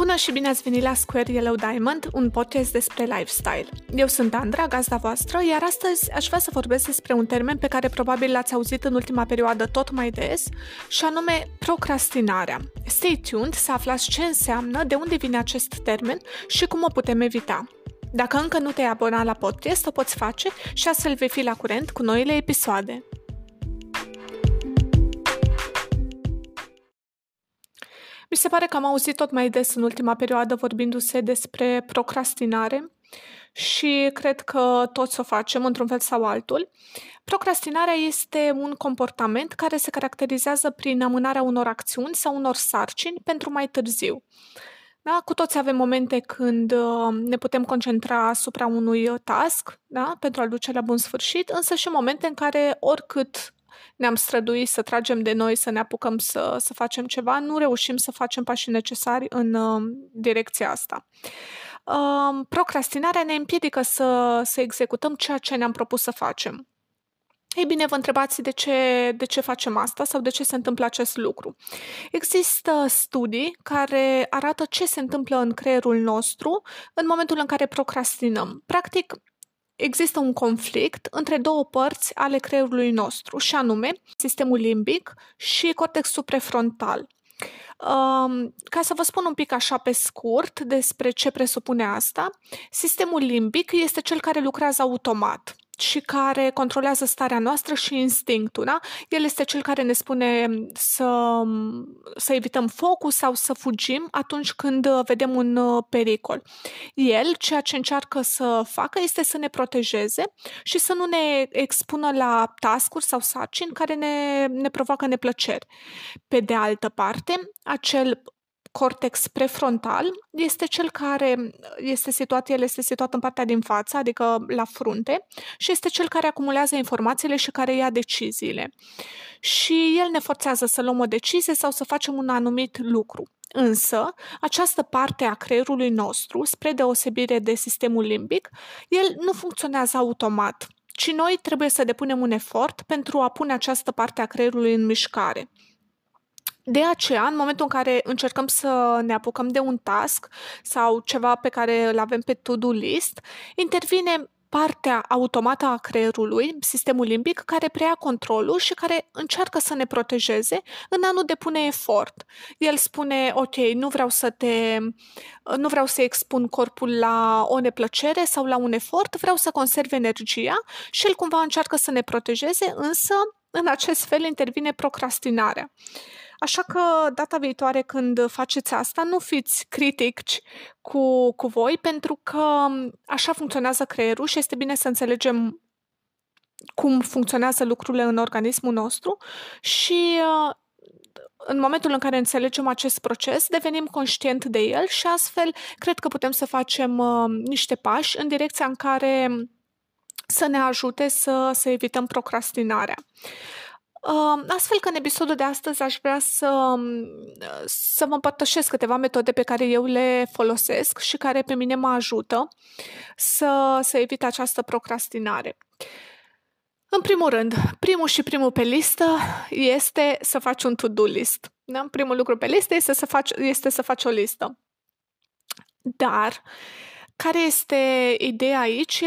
Bună și bine ați venit la Square Yellow Diamond, un podcast despre lifestyle. Eu sunt Andra, gazda voastră, iar astăzi aș vrea să vorbesc despre un termen pe care probabil l-ați auzit în ultima perioadă tot mai des, și anume procrastinarea. Stay tuned să aflați ce înseamnă, de unde vine acest termen și cum o putem evita. Dacă încă nu te-ai abonat la podcast, o poți face și astfel vei fi la curent cu noile episoade. Mi se pare că am auzit tot mai des în ultima perioadă vorbindu-se despre procrastinare și cred că toți o facem într-un fel sau altul. Procrastinarea este un comportament care se caracterizează prin amânarea unor acțiuni sau unor sarcini pentru mai târziu. Da? Cu toți avem momente când uh, ne putem concentra asupra unui task da? pentru a-l duce la bun sfârșit, însă și momente în care oricât ne-am străduit să tragem de noi, să ne apucăm să, să facem ceva, nu reușim să facem pașii necesari în uh, direcția asta. Uh, procrastinarea ne împiedică să, să executăm ceea ce ne-am propus să facem. Ei bine, vă întrebați de ce, de ce facem asta sau de ce se întâmplă acest lucru. Există studii care arată ce se întâmplă în creierul nostru în momentul în care procrastinăm. Practic, există un conflict între două părți ale creierului nostru, și anume sistemul limbic și cortexul prefrontal. Um, ca să vă spun un pic așa pe scurt despre ce presupune asta, sistemul limbic este cel care lucrează automat și care controlează starea noastră și instinctul. Da? El este cel care ne spune să, să evităm focul sau să fugim atunci când vedem un uh, pericol. El, ceea ce încearcă să facă este să ne protejeze și să nu ne expună la tascuri sau sarcini care ne, ne provoacă neplăceri. Pe de altă parte, acel cortex prefrontal este cel care este situat, el este situat în partea din față, adică la frunte, și este cel care acumulează informațiile și care ia deciziile. Și el ne forțează să luăm o decizie sau să facem un anumit lucru. Însă, această parte a creierului nostru, spre deosebire de sistemul limbic, el nu funcționează automat, ci noi trebuie să depunem un efort pentru a pune această parte a creierului în mișcare. De aceea, în momentul în care încercăm să ne apucăm de un task sau ceva pe care îl avem pe to-do list, intervine partea automată a creierului, sistemul limbic, care preia controlul și care încearcă să ne protejeze în a nu depune efort. El spune, ok, nu vreau să te, nu vreau să expun corpul la o neplăcere sau la un efort, vreau să conserv energia și el cumva încearcă să ne protejeze, însă în acest fel intervine procrastinarea. Așa că data viitoare când faceți asta, nu fiți critici cu, cu voi, pentru că așa funcționează creierul și este bine să înțelegem cum funcționează lucrurile în organismul nostru și în momentul în care înțelegem acest proces, devenim conștient de el și astfel cred că putem să facem uh, niște pași în direcția în care să ne ajute să, să evităm procrastinarea. Astfel că în episodul de astăzi aș vrea să, să vă împărtășesc câteva metode pe care eu le folosesc și care pe mine mă ajută să, să evit această procrastinare. În primul rând, primul și primul pe listă este să faci un to-do list. Da? Primul lucru pe listă este să faci, este să faci o listă. Dar, care este ideea aici?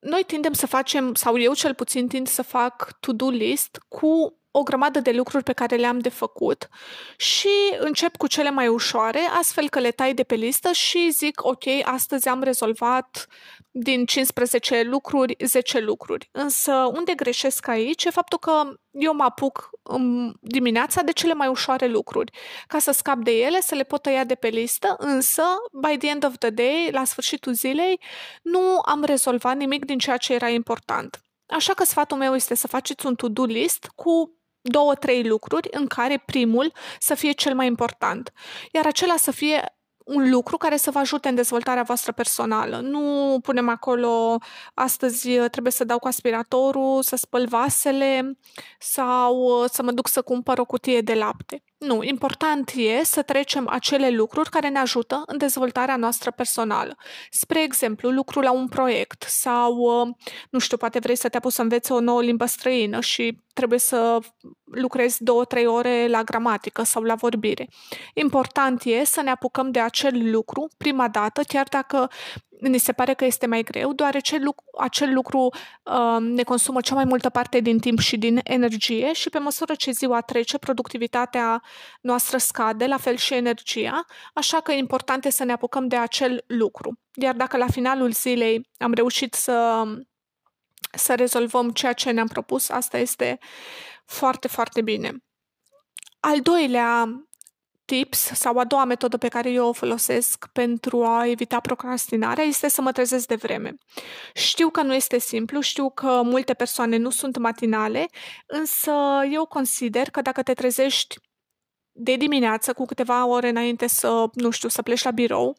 Noi tindem să facem, sau eu cel puțin tind să fac to-do list cu o grămadă de lucruri pe care le-am de făcut și încep cu cele mai ușoare, astfel că le tai de pe listă și zic, ok, astăzi am rezolvat din 15 lucruri, 10 lucruri. Însă unde greșesc aici e faptul că eu mă apuc dimineața de cele mai ușoare lucruri, ca să scap de ele, să le pot tăia de pe listă, însă, by the end of the day, la sfârșitul zilei, nu am rezolvat nimic din ceea ce era important. Așa că sfatul meu este să faceți un to-do list cu două, trei lucruri în care primul să fie cel mai important, iar acela să fie un lucru care să vă ajute în dezvoltarea voastră personală. Nu punem acolo, astăzi trebuie să dau cu aspiratorul, să spăl vasele sau să mă duc să cumpăr o cutie de lapte. Nu, important e să trecem acele lucruri care ne ajută în dezvoltarea noastră personală. Spre exemplu, lucru la un proiect sau, nu știu, poate vrei să te apuci să înveți o nouă limbă străină și trebuie să lucrezi două, trei ore la gramatică sau la vorbire. Important e să ne apucăm de acel lucru prima dată, chiar dacă ne se pare că este mai greu, deoarece acel lucru uh, ne consumă cea mai multă parte din timp și din energie și pe măsură ce ziua trece, productivitatea noastră scade, la fel și energia, așa că e important să ne apucăm de acel lucru. Iar dacă la finalul zilei am reușit să, să rezolvăm ceea ce ne-am propus, asta este foarte, foarte bine. Al doilea tips sau a doua metodă pe care eu o folosesc pentru a evita procrastinarea este să mă trezesc de vreme. Știu că nu este simplu, știu că multe persoane nu sunt matinale, însă eu consider că dacă te trezești de dimineață, cu câteva ore înainte să, nu știu, să pleci la birou,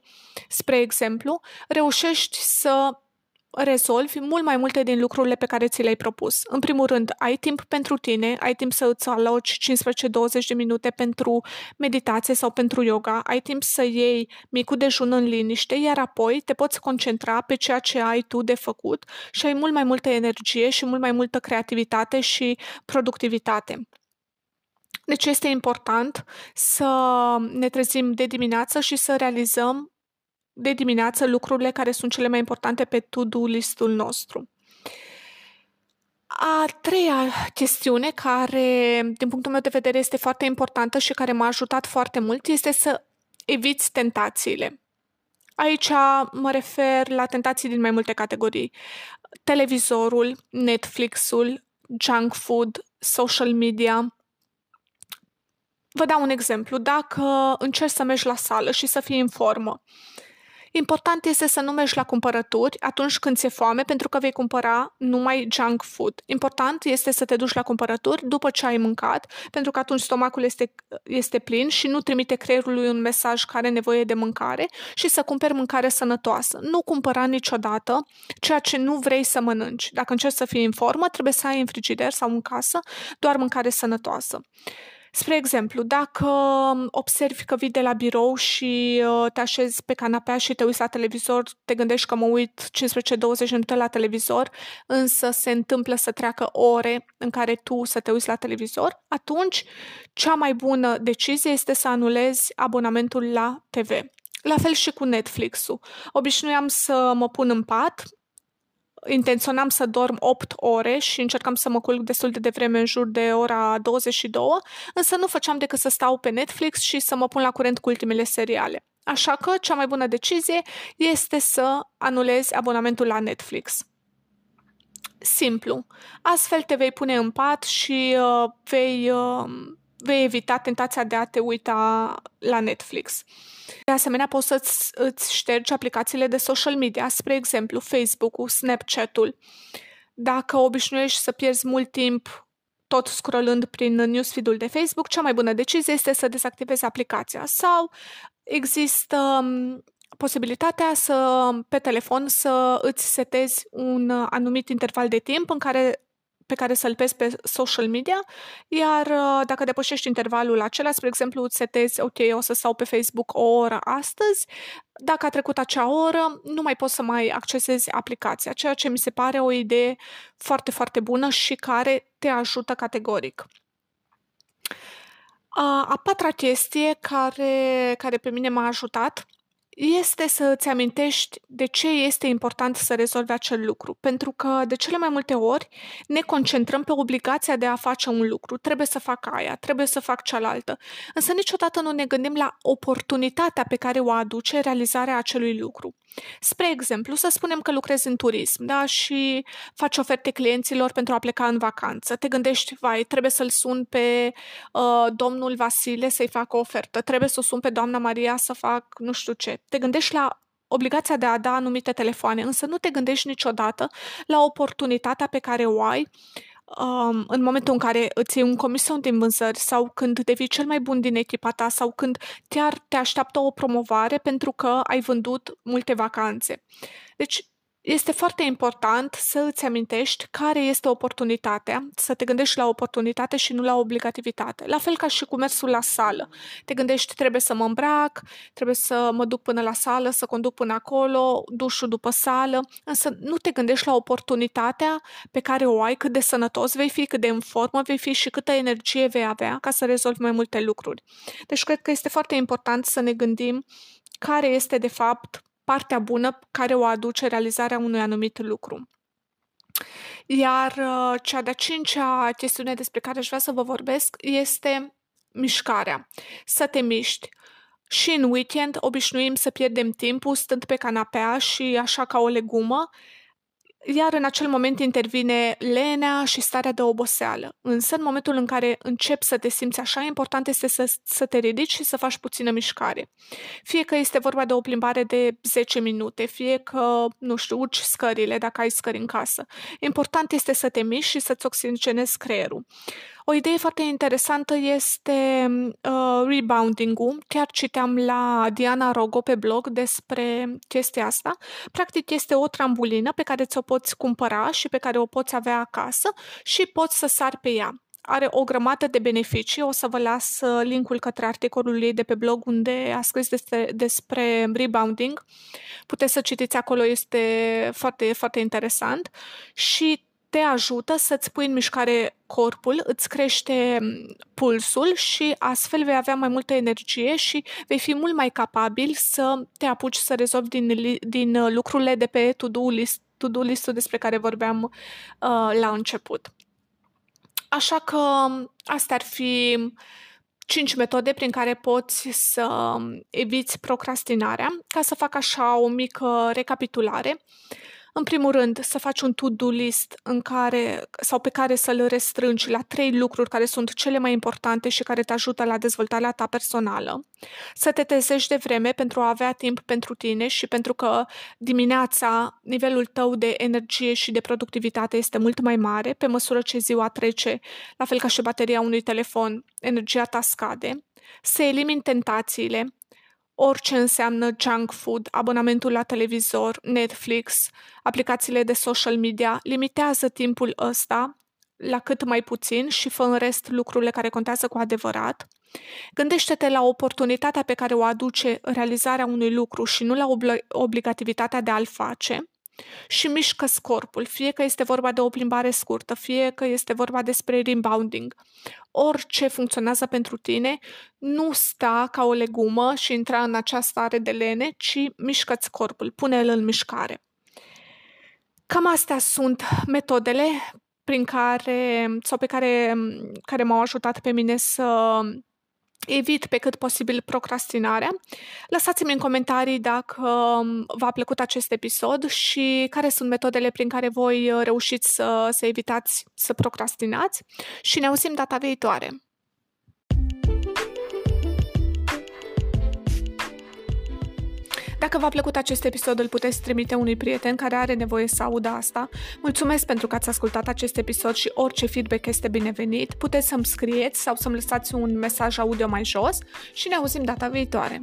spre exemplu, reușești să rezolvi mult mai multe din lucrurile pe care ți le-ai propus. În primul rând, ai timp pentru tine, ai timp să îți aloci 15-20 de minute pentru meditație sau pentru yoga, ai timp să iei micul dejun în liniște, iar apoi te poți concentra pe ceea ce ai tu de făcut și ai mult mai multă energie și mult mai multă creativitate și productivitate. Deci este important să ne trezim de dimineață și să realizăm de dimineață lucrurile care sunt cele mai importante pe to-do listul nostru. A treia chestiune care, din punctul meu de vedere, este foarte importantă și care m-a ajutat foarte mult este să eviți tentațiile. Aici mă refer la tentații din mai multe categorii. Televizorul, Netflixul, junk food, social media, Vă dau un exemplu. Dacă încerci să mergi la sală și să fii în formă, important este să nu mergi la cumpărături atunci când ți-e foame, pentru că vei cumpăra numai junk food. Important este să te duci la cumpărături după ce ai mâncat, pentru că atunci stomacul este, este plin și nu trimite creierului un mesaj care are nevoie de mâncare și să cumperi mâncare sănătoasă. Nu cumpăra niciodată ceea ce nu vrei să mănânci. Dacă încerci să fii în formă, trebuie să ai în frigider sau în casă doar mâncare sănătoasă. Spre exemplu, dacă um, observi că vii de la birou și uh, te așezi pe canapea și te uiți la televizor, te gândești că mă uit 15-20 minute la televizor, însă se întâmplă să treacă ore în care tu să te uiți la televizor, atunci cea mai bună decizie este să anulezi abonamentul la TV. La fel și cu Netflix-ul. Obișnuiam să mă pun în pat, intenționam să dorm 8 ore și încercam să mă culc destul de devreme în jur de ora 22, însă nu făceam decât să stau pe Netflix și să mă pun la curent cu ultimele seriale. Așa că cea mai bună decizie este să anulezi abonamentul la Netflix. Simplu. Astfel te vei pune în pat și uh, vei uh, vei evita tentația de a te uita la Netflix. De asemenea, poți să-ți îți ștergi aplicațiile de social media, spre exemplu Facebook-ul, Snapchat-ul. Dacă obișnuiești să pierzi mult timp tot scrollând prin newsfeed-ul de Facebook, cea mai bună decizie este să dezactivezi aplicația sau există um, posibilitatea să, pe telefon să îți setezi un anumit interval de timp în care pe care să-l pezi pe social media, iar uh, dacă depășești intervalul acela, spre exemplu, îți setezi, ok, o să stau pe Facebook o oră astăzi, dacă a trecut acea oră, nu mai poți să mai accesezi aplicația, ceea ce mi se pare o idee foarte, foarte bună și care te ajută categoric. A patra chestie care, care pe mine m-a ajutat este să îți amintești de ce este important să rezolvi acel lucru. Pentru că de cele mai multe ori ne concentrăm pe obligația de a face un lucru. Trebuie să fac aia, trebuie să fac cealaltă. Însă niciodată nu ne gândim la oportunitatea pe care o aduce realizarea acelui lucru. Spre exemplu, să spunem că lucrezi în turism da? și faci oferte clienților pentru a pleca în vacanță. Te gândești, vai, trebuie să-l sun pe uh, domnul Vasile să-i fac o ofertă, trebuie să o sun pe doamna Maria să fac nu știu ce. Te gândești la obligația de a da anumite telefoane, însă nu te gândești niciodată la oportunitatea pe care o ai um, în momentul în care îți iei un comision din vânzări sau când devii cel mai bun din echipa ta sau când chiar te așteaptă o promovare pentru că ai vândut multe vacanțe. Deci, este foarte important să îți amintești care este oportunitatea, să te gândești la oportunitate și nu la obligativitate. La fel ca și cu mersul la sală. Te gândești, trebuie să mă îmbrac, trebuie să mă duc până la sală, să conduc până acolo, dușul după sală, însă nu te gândești la oportunitatea pe care o ai, cât de sănătos vei fi, cât de în formă vei fi și câtă energie vei avea ca să rezolvi mai multe lucruri. Deci cred că este foarte important să ne gândim care este de fapt partea bună care o aduce realizarea unui anumit lucru. Iar uh, cea de-a cincea chestiune despre care aș vrea să vă vorbesc este mișcarea. Să te miști. Și în weekend obișnuim să pierdem timpul stând pe canapea și așa ca o legumă, iar în acel moment intervine lenea și starea de oboseală. Însă, în momentul în care începi să te simți așa, important este să, să te ridici și să faci puțină mișcare. Fie că este vorba de o plimbare de 10 minute, fie că, nu știu, urci scările dacă ai scări în casă. Important este să te miști și să-ți oxigenezi creierul. O idee foarte interesantă este uh, rebounding-ul. Chiar citeam la Diana Rogo pe blog despre chestia asta. Practic este o trambulină pe care ți-o poți cumpăra și pe care o poți avea acasă și poți să sari pe ea are o grămadă de beneficii. O să vă las uh, linkul către articolul ei de pe blog unde a scris despre, despre rebounding. Puteți să citiți acolo, este foarte, foarte interesant. Și te ajută să-ți pui în mișcare corpul, îți crește pulsul și astfel vei avea mai multă energie și vei fi mult mai capabil să te apuci să rezolvi din, din uh, lucrurile de pe to-do list, to-do list despre care vorbeam uh, la început. Așa că um, astea ar fi cinci metode prin care poți să um, eviți procrastinarea. Ca să fac așa o mică recapitulare, uh, în primul rând, să faci un to-do list în care, sau pe care să-l restrângi la trei lucruri care sunt cele mai importante și care te ajută la dezvoltarea ta personală. Să te trezești de vreme pentru a avea timp pentru tine și pentru că dimineața nivelul tău de energie și de productivitate este mult mai mare, pe măsură ce ziua trece, la fel ca și bateria unui telefon, energia ta scade. Să elimini tentațiile, orice înseamnă junk food, abonamentul la televizor, Netflix, aplicațiile de social media, limitează timpul ăsta la cât mai puțin și fă în rest lucrurile care contează cu adevărat. Gândește-te la oportunitatea pe care o aduce realizarea unui lucru și nu la obl- obligativitatea de a-l face și mișcă corpul, fie că este vorba de o plimbare scurtă, fie că este vorba despre rebounding. Orice funcționează pentru tine, nu sta ca o legumă și intra în această stare de lene, ci mișcă-ți corpul, pune-l în mișcare. Cam astea sunt metodele prin care, sau pe care, care m-au ajutat pe mine să evit pe cât posibil procrastinarea. Lăsați-mi în comentarii dacă um, v-a plăcut acest episod și care sunt metodele prin care voi uh, reușiți să, să evitați să procrastinați și ne auzim data viitoare. Dacă v-a plăcut acest episod, îl puteți trimite unui prieten care are nevoie să audă asta. Mulțumesc pentru că ați ascultat acest episod și orice feedback este binevenit. Puteți să-mi scrieți sau să-mi lăsați un mesaj audio mai jos și ne auzim data viitoare.